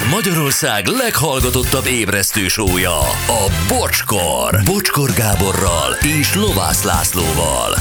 Ez Magyarország leghallgatottabb ébresztő sója, a Bocskor. Bocskor Gáborral és Lovász Lászlóval.